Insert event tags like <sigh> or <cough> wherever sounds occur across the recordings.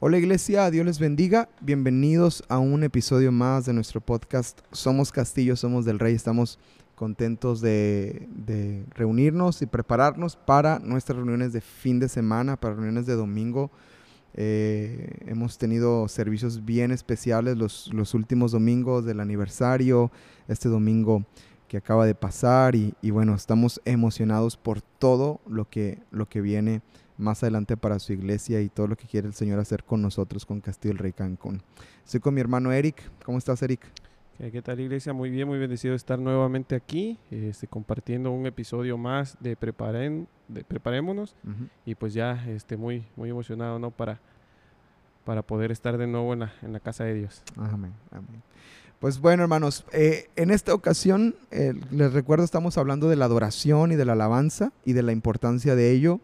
Hola iglesia, Dios les bendiga. Bienvenidos a un episodio más de nuestro podcast Somos Castillo, Somos del Rey. Estamos contentos de, reunirnos y prepararnos para nuestras reuniones de fin de semana, para reuniones de domingo. Eh, hemos tenido servicios bien especiales los, los, últimos domingos del aniversario, este domingo que acaba de pasar y, y, bueno, estamos emocionados por todo lo que, lo que viene más adelante para su iglesia y todo lo que quiere el Señor hacer con nosotros, con Castillo el Rey Cancún. Estoy con mi hermano Eric. ¿Cómo estás, Eric? ¿Qué tal, iglesia? Muy bien, muy bendecido de estar nuevamente aquí, este, compartiendo un episodio más de, Preparen, de Preparémonos. Uh -huh. Y pues ya este, muy, muy emocionado ¿no? para, para poder estar de nuevo en la, en la casa de Dios. Amén, amén. Pues bueno, hermanos, eh, en esta ocasión, eh, les recuerdo, estamos hablando de la adoración y de la alabanza y de la importancia de ello,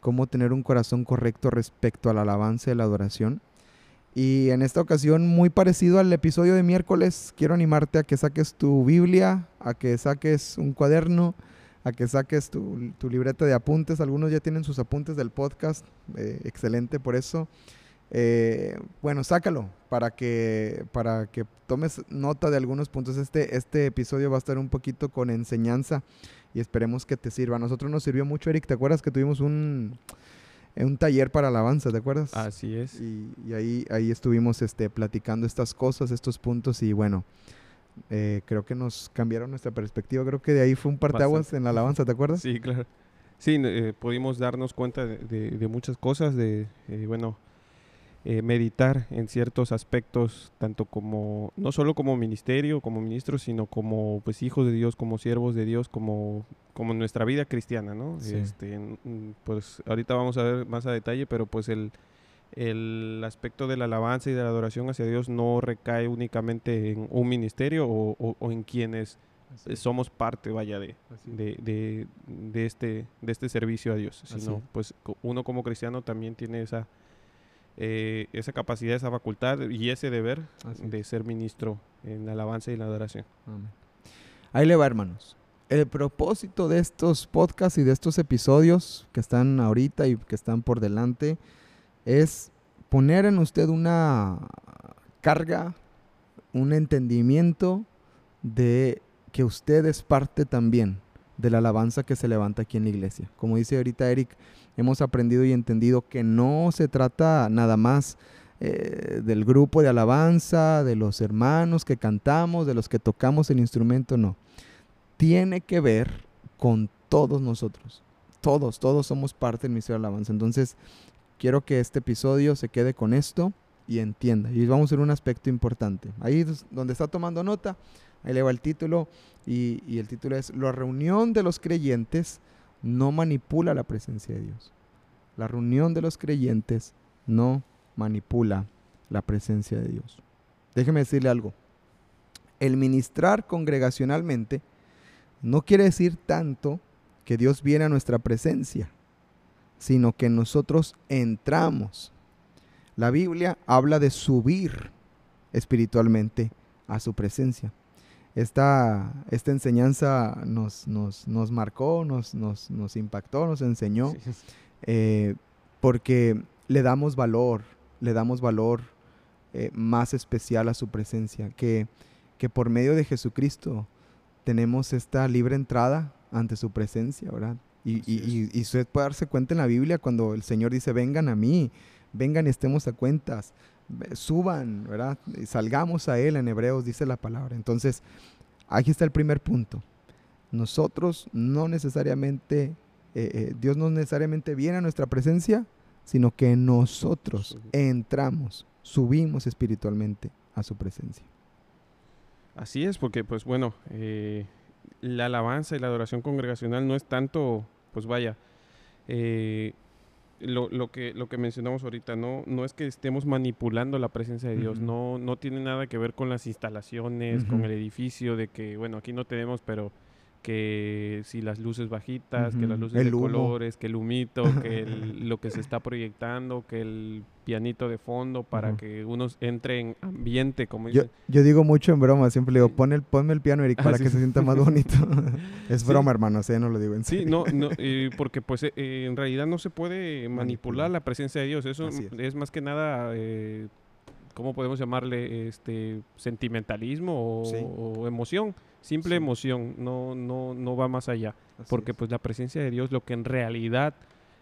cómo tener un corazón correcto respecto a la alabanza y la adoración. Y en esta ocasión, muy parecido al episodio de miércoles, quiero animarte a que saques tu Biblia, a que saques un cuaderno, a que saques tu, tu libreta de apuntes. Algunos ya tienen sus apuntes del podcast, eh, excelente por eso. Eh, bueno, sácalo para que, para que tomes nota de algunos puntos. Este, este episodio va a estar un poquito con enseñanza y esperemos que te sirva. A nosotros nos sirvió mucho, Eric. ¿Te acuerdas que tuvimos un, un taller para alabanza, ¿te acuerdas? Así es. Y, y ahí, ahí estuvimos este, platicando estas cosas, estos puntos y bueno, eh, creo que nos cambiaron nuestra perspectiva. Creo que de ahí fue un parteaguas en la alabanza, ¿te acuerdas? Sí, claro. Sí, eh, pudimos darnos cuenta de, de, de muchas cosas, de, eh, bueno, eh, meditar en ciertos aspectos, tanto como, no solo como ministerio, como ministros, sino como pues hijos de Dios, como siervos de Dios, como, como nuestra vida cristiana, ¿no? Sí. Este, pues ahorita vamos a ver más a detalle, pero pues el, el aspecto de la alabanza y de la adoración hacia Dios no recae únicamente en un ministerio o, o, o en quienes Así. somos parte, vaya, de, de, de, de, este, de este servicio a Dios, sino Así. pues uno como cristiano también tiene esa eh, esa capacidad, esa facultad y ese deber Así. de ser ministro en la alabanza y la adoración. Amén. Ahí le va, hermanos. El propósito de estos podcasts y de estos episodios que están ahorita y que están por delante es poner en usted una carga, un entendimiento de que usted es parte también de la alabanza que se levanta aquí en la iglesia. Como dice ahorita Eric, hemos aprendido y entendido que no se trata nada más eh, del grupo de alabanza, de los hermanos que cantamos, de los que tocamos el instrumento, no. Tiene que ver con todos nosotros. Todos, todos somos parte del ministerio de alabanza. Entonces, quiero que este episodio se quede con esto y entienda. Y vamos a ver un aspecto importante. Ahí donde está tomando nota, ahí le va el título y, y el título es La reunión de los creyentes no manipula la presencia de Dios. La reunión de los creyentes no manipula la presencia de Dios. Déjeme decirle algo. El ministrar congregacionalmente no quiere decir tanto que Dios viene a nuestra presencia, sino que nosotros entramos. La Biblia habla de subir espiritualmente a su presencia esta, esta enseñanza nos, nos, nos marcó, nos, nos, nos, impactó, nos enseñó, sí. eh, porque le damos valor, le damos valor eh, más especial a su presencia, que, que por medio de Jesucristo tenemos esta libre entrada ante su presencia, ¿verdad? Y, y, y, usted puede darse cuenta en la Biblia cuando el Señor dice, vengan a mí, vengan y estemos a cuentas suban, ¿verdad? Salgamos a Él en Hebreos, dice la palabra. Entonces, aquí está el primer punto. Nosotros no necesariamente, eh, eh, Dios no necesariamente viene a nuestra presencia, sino que nosotros entramos, subimos espiritualmente a su presencia. Así es, porque pues bueno, eh, la alabanza y la adoración congregacional no es tanto, pues vaya, eh, lo, lo, que, lo que mencionamos ahorita, no, no es que estemos manipulando la presencia de Dios, uh -huh. no, no tiene nada que ver con las instalaciones, uh -huh. con el edificio, de que, bueno, aquí no tenemos, pero que si las luces bajitas, uh -huh. que las luces el de humo. colores, que el humito, que <laughs> el, lo que se está proyectando, que el pianito de fondo para que uno entre en ambiente, como Yo, yo digo mucho en broma, siempre le digo, Sí. pon el, ponme el piano, Eric, Ah, para sí, que se sí. sienta más bonito. <laughs> <laughs> es Sí. broma, hermano, sí, no lo digo en Sí, serio. no, no eh, porque pues eh, en realidad no se puede manipular, Manipular. la presencia de Dios. Eso es. más que nada, eh, ¿cómo podemos llamarle? Este sentimentalismo o, Sí. o emoción. Simple Sí. emoción, no, no, no va más allá. Así Porque es. pues la presencia de Dios, lo que en realidad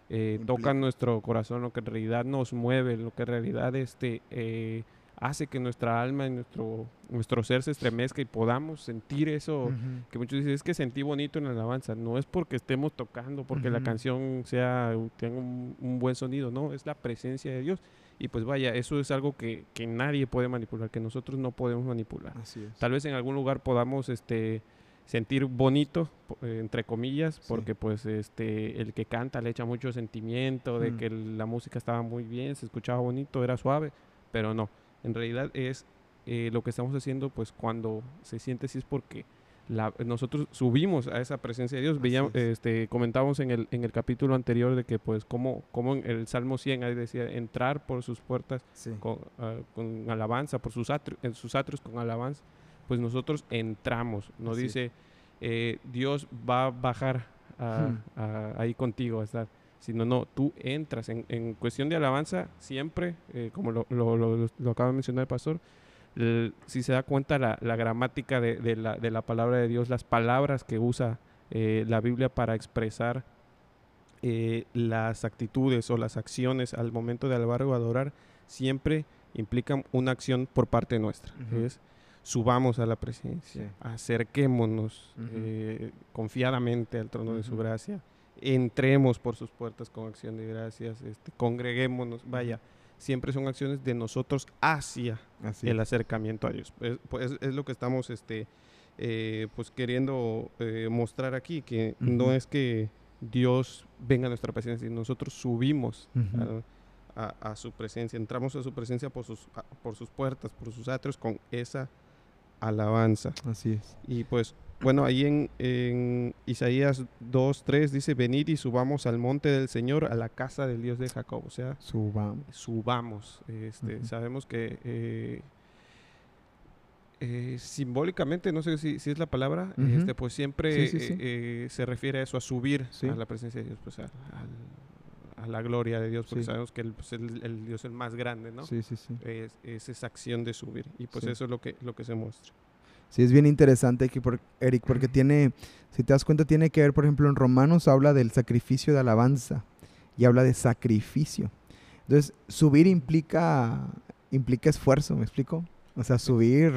eh, toca nuestro corazón, lo que en realidad nos mueve, lo que en realidad este, eh, hace que nuestra alma y nuestro, nuestro ser se estremezca y podamos sentir eso que muchos dicen es que sentí bonito en la alabanza. No es porque estemos tocando, porque la canción sea tenga un, un buen sonido, no, es la presencia de Dios. Y pues vaya, eso es algo que, que nadie puede manipular, que nosotros no podemos manipular. Así es. Tal vez en algún lugar podamos este sentir bonito, eh, entre comillas, Sí. porque pues este el que canta le echa mucho sentimiento de Mm. que la música estaba muy bien, se escuchaba bonito, era suave, pero no. En realidad es eh, lo que estamos haciendo, pues cuando se siente así es porque la- nosotros subimos a esa presencia de Dios. Veíamos, es. este, comentábamos en el, en el capítulo anterior de que pues como, como en el Salmo 100 ahí decía, entrar por sus puertas Sí. con, ah, con alabanza, por sus, atri- en sus atrios con alabanza, pues nosotros entramos. No Así es. dice, eh, Dios va a bajar a- Hmm. a- ahí contigo a estar, sino no, tú entras. En, en cuestión de alabanza, siempre, eh, como lo, lo, lo- lo acaba de mencionar el pastor, l- si se da cuenta la, la gramática de, de la, de la palabra de Dios, las palabras que usa eh, la Biblia para expresar eh, las actitudes o las acciones al momento de alabar o adorar, siempre implican una acción por parte nuestra. Es subamos a la presencia, Sí. acerquémonos eh, confiadamente al trono de su gracia, entremos por sus puertas con acción de gracias, este, congreguémonos, vaya, siempre son acciones de nosotros hacia Así el acercamiento a Dios. Es, pues, es lo que estamos este, eh, pues queriendo eh, mostrar aquí, que no Ujú. es que Dios venga a nuestra presencia, sino nosotros subimos Ujú. al- a, a su presencia, entramos a su presencia por sus, a- por sus puertas, por sus atrios, con esa alabanza. Así es. Y pues, bueno, ahí en, en Isaías 2, 3 dice, venid y subamos al monte del Señor, a la casa del Dios de Jacob. O sea, Subamos. subamos. Este. Sabemos que eh, eh, simbólicamente, no sé si, si es la palabra, este, pues siempre Sí, sí, sí. eh, eh, se refiere a eso, a subir a la presencia de Dios, pues a, la gloria de Dios, porque sabemos que el, pues, el- el Dios es el más grande, ¿no? Sí, sí, sí. Es, es esa acción de subir. Y pues eso es lo que, lo que se muestra. Sí, es bien interesante, Eric, porque tiene, si te das cuenta, tiene que ver, por ejemplo, en Romanos habla del sacrificio de alabanza y habla de sacrificio. Entonces, subir implica, implica esfuerzo, ¿me explico? O sea, subir.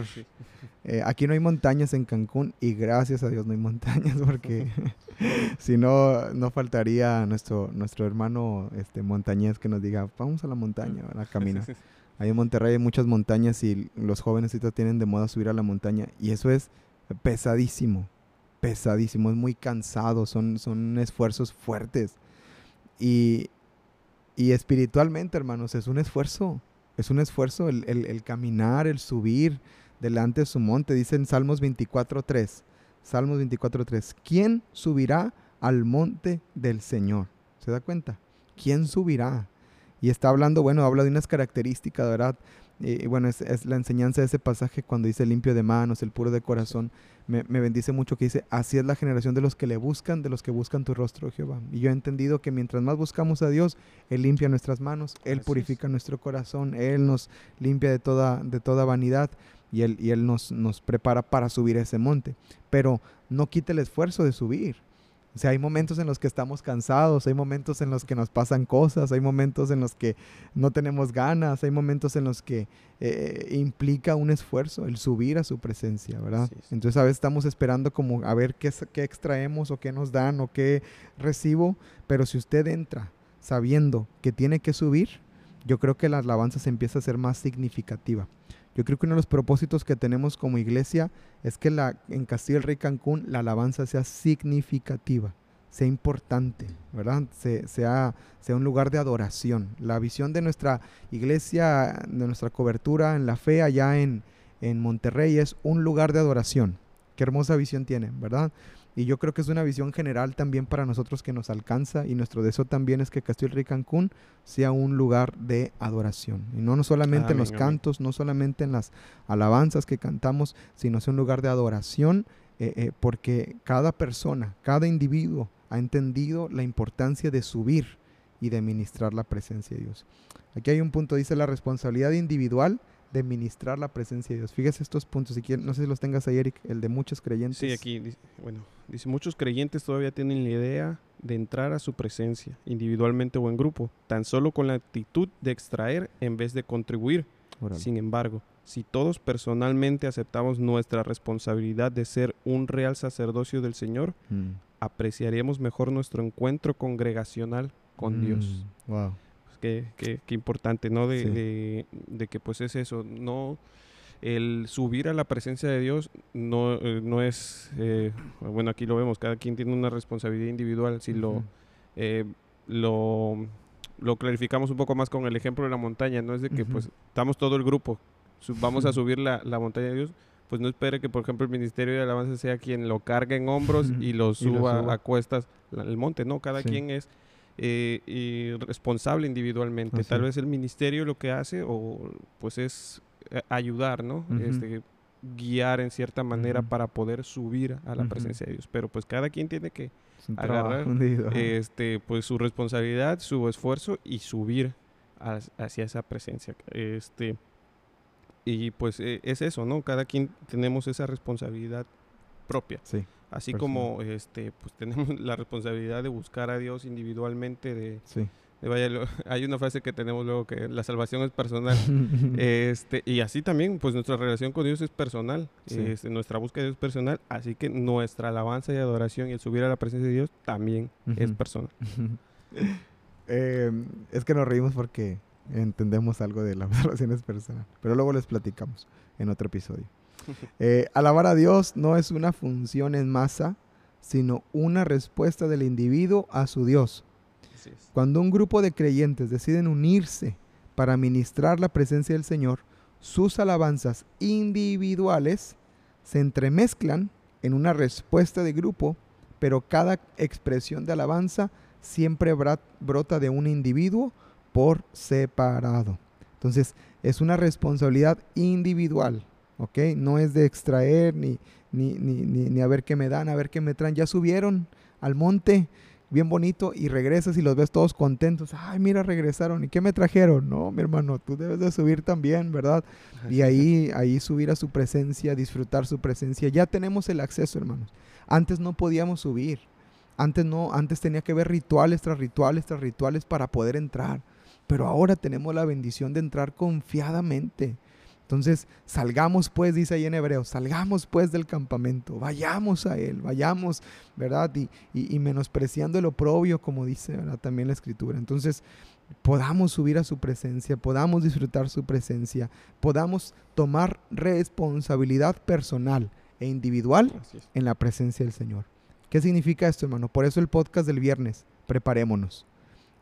Eh, aquí no hay montañas en Cancún y gracias a Dios no hay montañas porque <laughs> <laughs> si no, no faltaría nuestro, nuestro hermano este, montañés que nos diga, vamos a la montaña, a caminar. <laughs> Ahí en Monterrey hay muchas montañas y los jóvenes tienen de moda subir a la montaña. Y eso es pesadísimo, pesadísimo, es muy cansado, son, son esfuerzos fuertes. Y, y espiritualmente, hermanos, es un esfuerzo, es un esfuerzo el, el- caminar, el subir delante de su monte. Dice en Salmos 24.3, Salmos 24.3, ¿quién subirá al monte del Señor? ¿Se da cuenta? ¿Quién subirá? Y está hablando, bueno, habla de unas características, ¿verdad? Y, y bueno, es, es la enseñanza de ese pasaje cuando dice limpio de manos, el puro de corazón. Me, me bendice mucho que dice, así es la generación de los que le buscan, de los que buscan tu rostro, Jehová. Y yo he entendido que mientras más buscamos a Dios, Él limpia nuestras manos, Él Así es. purifica nuestro corazón, Él nos limpia de toda, de toda vanidad y Él, y él nos, nos prepara para subir a ese monte. Pero no quite el esfuerzo de subir. O sea, hay momentos en los que estamos cansados, hay momentos en los que nos pasan cosas, hay momentos en los que no tenemos ganas, hay momentos en los que eh, implica un esfuerzo el subir a su presencia, ¿verdad? Entonces a veces estamos esperando como a ver qué, qué extraemos o qué nos dan o qué recibo, pero si usted entra sabiendo que tiene que subir, yo creo que la alabanza se empieza a ser más significativa. Yo creo que uno de los propósitos que tenemos como iglesia es que la, en Castillo del Rey Cancún la alabanza sea significativa, sea importante, ¿verdad? Se- sea, sea un lugar de adoración. La visión de nuestra iglesia, de nuestra cobertura en la fe allá en, en Monterrey es un lugar de adoración. Qué hermosa visión tienen, ¿verdad? Y yo creo que es una visión general también para nosotros que nos alcanza y nuestro deseo también es que Castillo Rey Cancún sea un lugar de adoración. Y no, no solamente en los cantos, no solamente en las alabanzas que cantamos, sino sea un lugar de adoración eh, eh, porque cada persona, cada individuo ha entendido la importancia de subir y de ministrar la presencia de Dios. Aquí hay un punto, dice la responsabilidad individual de ministrar la presencia de Dios. Fíjese estos puntos, si no sé si los tengas ahí, Eric, el de muchos creyentes. Sí, aquí, bueno, dice, muchos creyentes todavía tienen la idea de entrar a su presencia, individualmente o en grupo, tan solo con la actitud de extraer en vez de contribuir. Sin embargo, si todos personalmente aceptamos nuestra responsabilidad de ser un real sacerdocio del Señor, mm. apreciaríamos mejor nuestro encuentro congregacional con Dios. Mm, wow qué, qué, importante, ¿no? De, de, que pues es eso, no el subir a la presencia de Dios no, eh, no es, eh, bueno, aquí lo vemos, cada quien tiene una responsabilidad individual, si lo, eh, lo, lo clarificamos un poco más con el ejemplo de la montaña, no es de que pues estamos todo el grupo, vamos a <laughs> subir la, la, montaña de Dios, pues no espere que por ejemplo el Ministerio de Alabanza sea quien lo cargue en hombros y lo suba, a cuestas el monte, no, cada quien es eh, y responsable individualmente. Tal vez el ministerio lo que hace o pues es eh, ayudar, ¿no? este, guiar en cierta manera para poder subir a la presencia de Dios. Pero pues cada quien tiene que agarrar <laughs> este, pues su responsabilidad, su esfuerzo y subir hacia esa presencia. Este, y pues e, es eso, ¿no? Cada quien tenemos esa responsabilidad propia. Sí. Así como este, pues <laughs> tenemos la responsabilidad de buscar a Dios individualmente, de, vaya, <laughs> hay una frase que tenemos luego que la salvación es personal. <laughs> este, y así también, pues nuestra relación con Dios es personal, este, nuestra búsqueda de Dios es personal, así que nuestra alabanza y adoración y el subir a la presencia de Dios también es personal. Em, es que nos reímos porque entendemos algo de la salvación es personal, pero luego les platicamos en otro episodio. <laughs> Eh, alabar a Dios no es una función en masa, sino una respuesta del individuo a su Dios. Cuando un grupo de creyentes deciden unirse para ministrar la presencia del Señor, sus alabanzas individuales se entremezclan en una respuesta de grupo, pero cada expresión de alabanza siempre brota de un individuo por separado. Entonces, es una responsabilidad individual. ¿Ok? No es de extraer ni, ni, ni, ni, a ver qué me dan, a ver qué me traen. Ya subieron al monte, bien bonito, y regresas y los ves todos contentos. Ay, mira, regresaron. ¿Y qué me trajeron? No, mi hermano, tú debes de subir también, ¿verdad? Y ahí, ahí subir a su presencia, disfrutar su presencia. Ya tenemos el acceso, hermanos. Antes no podíamos subir. Antes no, antes tenía que ver rituales tras rituales tras rituales para poder entrar. Pero ahora tenemos la bendición de entrar confiadamente entonces, salgamos pues, dice ahí en hebreo, salgamos pues del campamento, vayamos a él, vayamos, ¿verdad? Y, menospreciando el oprobio, como dice también la escritura. Entonces, podamos subir a su presencia, podamos disfrutar su presencia, podamos tomar responsabilidad personal e individual en la presencia del Señor. ¿Qué significa esto, hermano? Por eso el podcast del viernes, preparémonos.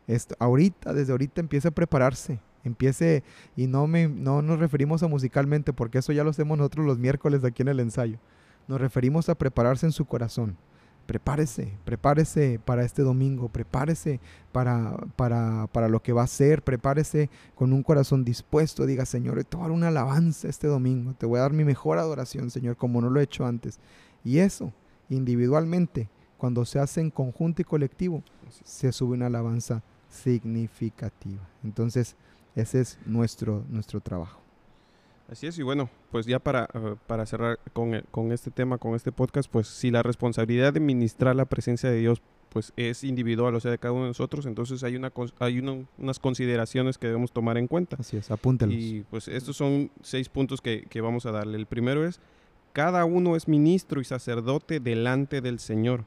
Esto, ahorita, desde ahorita empieza a prepararse empiece y no, me, no nos referimos a musicalmente porque eso ya lo hacemos nosotros los miércoles aquí en el ensayo. Nos referimos a prepararse en su corazón. Prepárese, prepárese para este domingo, prepárese para, para, para lo que va a ser, prepárese con un corazón dispuesto. Diga, Señor, te voy a dar una alabanza este domingo, te voy a dar mi mejor adoración, Señor, como no lo he hecho antes. Y eso, individualmente, cuando se hace en conjunto y colectivo, se sube una alabanza significativa. Entonces, ese es nuestro, nuestro trabajo. Así es, y bueno, pues ya para, eh, para cerrar con, con, este tema, con este podcast, pues si la responsabilidad de ministrar la presencia de Dios pues es individual, o sea, de cada uno de nosotros, entonces hay, una, hay unas consideraciones que debemos tomar en cuenta. Así es, apúntelos. Y pues estos son seis puntos que, que vamos a darle. El primero es, cada uno es ministro y sacerdote delante del Señor.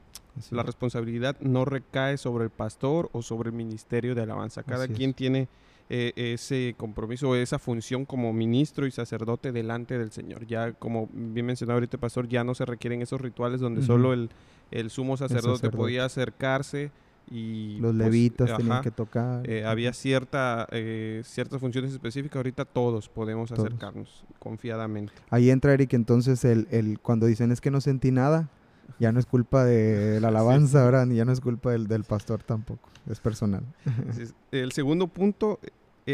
la responsabilidad no recae sobre el pastor o sobre el ministerio de alabanza. Cada quien tiene eh, ese compromiso, esa función como ministro y sacerdote delante del Señor. Ya, como bien mencionado ahorita, pastor, ya no se requieren esos rituales donde solo el, el sumo sacerdote, podía acercarse y los pues, levitas tenían que tocar. Eh, había cierta, eh, ciertas funciones específicas, ahorita todos podemos acercarnos confiadamente. Ahí entra Eric, entonces el, el, cuando dicen es que no sentí nada, ya no es culpa de la <laughs> alabanza, ¿verdad? Ni ya no es culpa del, del pastor tampoco, es personal. El segundo punto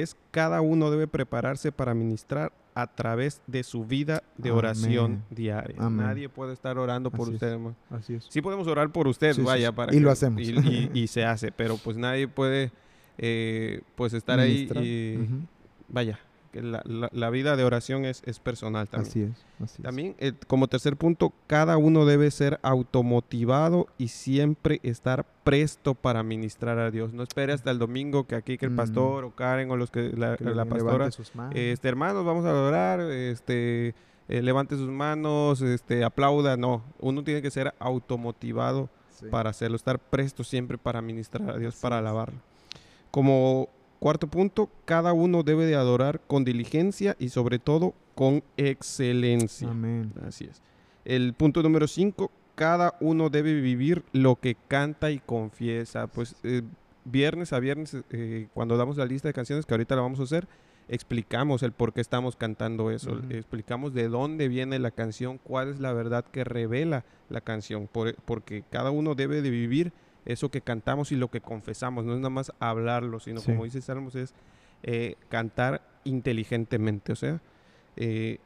es cada uno debe prepararse para ministrar a través de su vida de Amén. oración diaria. Amén. Nadie puede estar orando por Así es. usted, hermano. Así es. Sí podemos orar por usted, Sí, vaya, sí. para Y que- lo hacemos. Y, y- y se hace, pero pues nadie puede eh, pues estar Ministrar. ahí y vaya, que la, la- la vida de oración es, es personal también. Así es. Así es. También, eh, como tercer punto, cada uno debe ser automotivado y siempre estar presto para ministrar a Dios. No espere hasta el domingo que aquí que el Mm. pastor o Karen o los que la, Que la pastora, sus manos. este hermanos, vamos a orar, este eh, levante sus manos, este aplauda. No, uno tiene que ser automotivado Sí. para hacerlo, estar presto siempre para ministrar a Dios, Así para alabarlo. Como cuarto punto, cada uno debe de adorar con diligencia y sobre todo con excelencia. Amén. Así es. El punto número 5, cada uno debe vivir lo que canta y confiesa. Pues eh, viernes a viernes, eh, cuando damos la lista de canciones, que ahorita la vamos a hacer, explicamos el por qué estamos cantando eso, explicamos de dónde viene la canción, cuál es la verdad que revela la canción, por- porque cada uno debe de vivir eso que cantamos y lo que confesamos, no es nada más hablarlo, sino Sí. como dice Salmos, es eh, cantar inteligentemente, o sea, eh,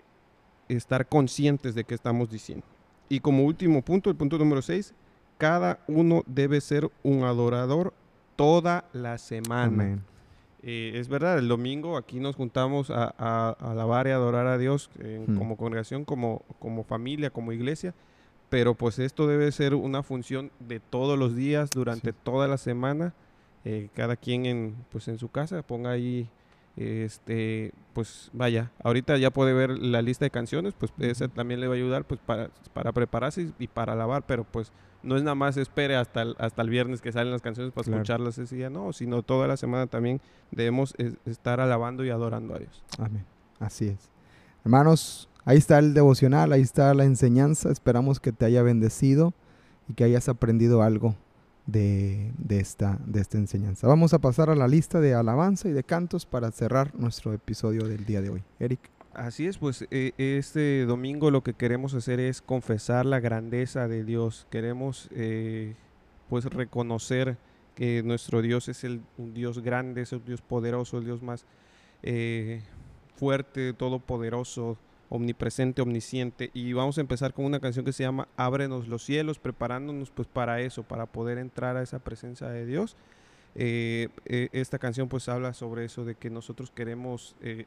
estar conscientes de qué estamos diciendo. Y como último punto, el punto número 6, cada uno debe ser un adorador toda la semana. Eh, es verdad, el domingo aquí nos juntamos a, a- a alabar y adorar a Dios eh, como congregación, como, como familia, como iglesia, pero pues esto debe ser una función de todos los días, durante Sí. toda la semana, eh, cada quien en, pues en su casa ponga ahí, este, pues vaya, ahorita ya puede ver la lista de canciones, pues esa también le va a ayudar pues para, para prepararse y, y para alabar, pero pues no es nada más espere hasta el, hasta el viernes que salen las canciones para Claro. escucharlas ese día, no, sino toda la semana también debemos es- estar alabando y adorando a Dios. Amén. Así es. Hermanos, ahí está el devocional, ahí está la enseñanza. Esperamos que te haya bendecido y que hayas aprendido algo de, de esta, de esta enseñanza. Vamos a pasar a la lista de alabanza y de cantos para cerrar nuestro episodio del día de hoy. Eric. Así es, pues eh, este domingo lo que queremos hacer es confesar la grandeza de Dios. Queremos eh, pues reconocer que nuestro Dios es el, un Dios grande, es un Dios poderoso, el Dios más eh, fuerte, todopoderoso, omnipresente, omnisciente. Y vamos a empezar con una canción que se llama Ábrenos los cielos, preparándonos pues para eso, para poder entrar a esa presencia de Dios. Eh, eh, esta canción pues habla sobre eso de que nosotros queremos eh,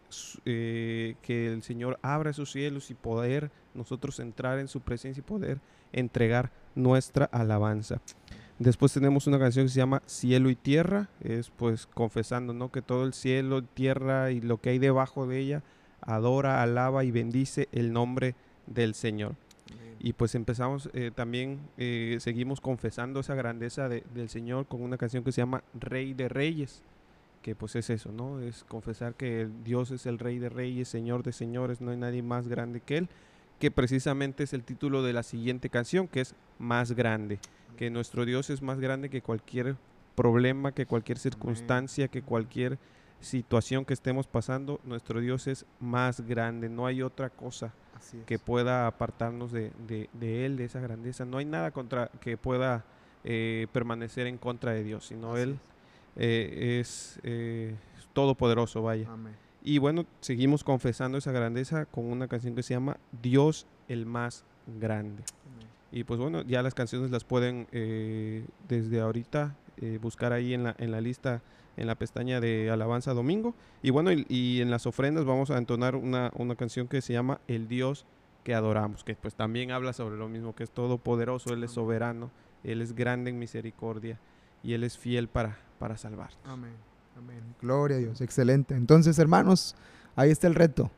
que el Señor abra sus cielos y poder nosotros entrar en su presencia y poder entregar nuestra alabanza. Después tenemos una canción que se llama Cielo y Tierra, es pues confesando ¿no? que todo el cielo, tierra y lo que hay debajo de ella adora, alaba y bendice el nombre del Señor. Y pues empezamos eh, también, eh, seguimos confesando esa grandeza de- del Señor con una canción que se llama Rey de Reyes, que pues es eso, ¿no? Es confesar que Dios es el Rey de Reyes, Señor de Señores, no hay nadie más grande que Él, que precisamente es el título de la siguiente canción, que es Más Grande, que nuestro Dios es más grande que cualquier problema, que cualquier circunstancia, que cualquier situación que estemos pasando, nuestro Dios es más grande, no hay otra cosa Así es. que pueda apartarnos de, de- de Él, de esa grandeza. No hay nada contra que pueda eh, permanecer en contra de Dios, sino Así Él es. eh, es eh, todopoderoso, vaya. Amén. Y bueno, seguimos confesando esa grandeza con una canción que se llama Dios el más grande. Y pues bueno, ya las canciones las pueden eh, desde ahorita eh, buscar ahí en la, en la lista, en la pestaña de Alabanza Domingo. Y bueno, y, y en las ofrendas vamos a entonar una, una canción que se llama El Dios que adoramos, que pues también habla sobre lo mismo, que es todopoderoso, Él es soberano, Él es grande en misericordia y Él es fiel para, para salvar. Amén. Amén. Gloria a Dios. Excelente. Entonces, hermanos, ahí está el reto.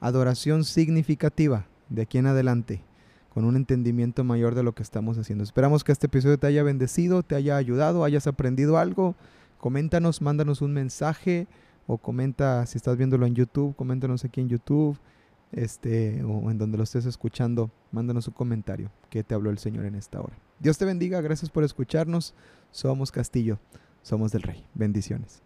Adoración significativa de aquí en adelante, con un entendimiento mayor de lo que estamos haciendo. Esperamos que este episodio te haya bendecido, te haya ayudado, hayas aprendido algo. Coméntanos, mándanos un mensaje o comenta si estás viéndolo en YouTube, coméntanos aquí en YouTube, este o en donde lo estés escuchando, mándanos un comentario que te habló el Señor en esta hora. Dios te bendiga, gracias por escucharnos. Somos Castillo, somos del Rey. Bendiciones.